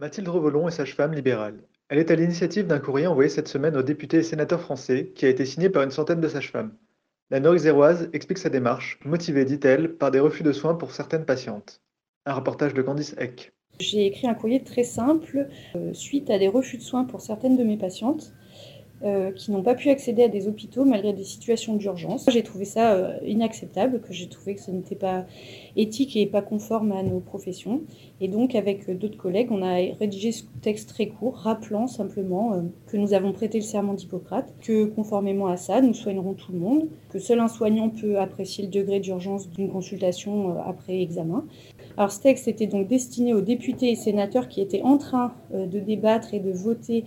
Mathilde Revolon est sage-femme libérale. Elle est à l'initiative d'un courrier envoyé cette semaine aux députés et sénateurs français qui a été signé par une centaine de sages-femmes. La Nord-Iséroise explique sa démarche, motivée, dit-elle, par des refus de soins pour certaines patientes. Un reportage de Candice Eck. J'ai écrit un courrier très simple euh, suite à des refus de soins pour certaines de mes patientes euh, qui n'ont pas pu accéder à des hôpitaux malgré des situations d'urgence. J'ai trouvé ça euh, inacceptable, que j'ai trouvé que ce n'était pas éthique et pas conforme à nos professions. Et donc, avec d'autres collègues, on a rédigé ce texte très court, rappelant simplement euh, que nous avons prêté le serment d'Hippocrate, que conformément à ça, nous soignerons tout le monde, que seul un soignant peut apprécier le degré d'urgence d'une consultation après examen. Alors, ce texte était donc destiné aux députés et sénateurs qui étaient en train de débattre et de voter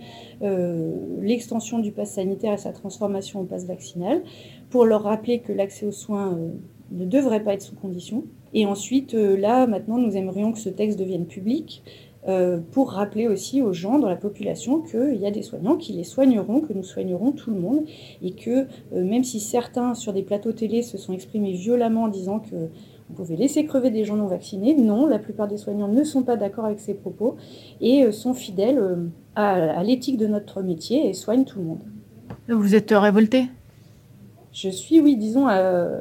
l'extension du pass sanitaire et sa transformation en passe vaccinal, pour leur rappeler que l'accès aux soins euh, ne devrait pas être sous condition. Et ensuite, euh, là, maintenant, nous aimerions que ce texte devienne public euh, pour rappeler aussi aux gens dans la population qu'il y a des soignants qui les soigneront, que nous soignerons tout le monde, et que même si certains sur des plateaux télé se sont exprimés violemment en disant que on pouvait laisser crever des gens non vaccinés, non, la plupart des soignants ne sont pas d'accord avec ces propos et sont fidèles à, l'éthique de notre métier et soigne tout le monde. Vous êtes révoltée Je suis, oui, disons, euh,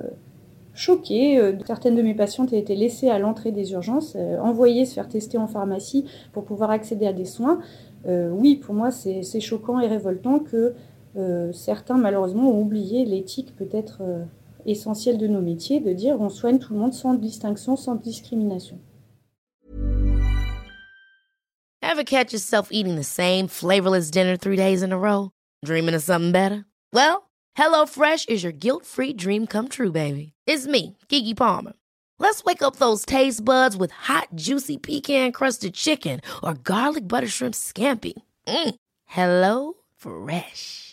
choquée. Euh, certaines de mes patientes ont été laissées à l'entrée des urgences, euh, envoyées se faire tester en pharmacie pour pouvoir accéder à des soins. oui, pour moi, c'est choquant et révoltant que certains, malheureusement, ont oublié l'éthique peut-être essentielle de nos métiers, de dire on soigne tout le monde sans distinction, sans discrimination. Ever catch yourself eating the same flavorless dinner three days in a row? Dreaming of something better? Well, HelloFresh is your guilt-free dream come true, baby. It's me, Kiki Palmer. Let's wake up those taste buds with hot, juicy pecan-crusted chicken or garlic butter shrimp scampi. Mm. Hello Fresh.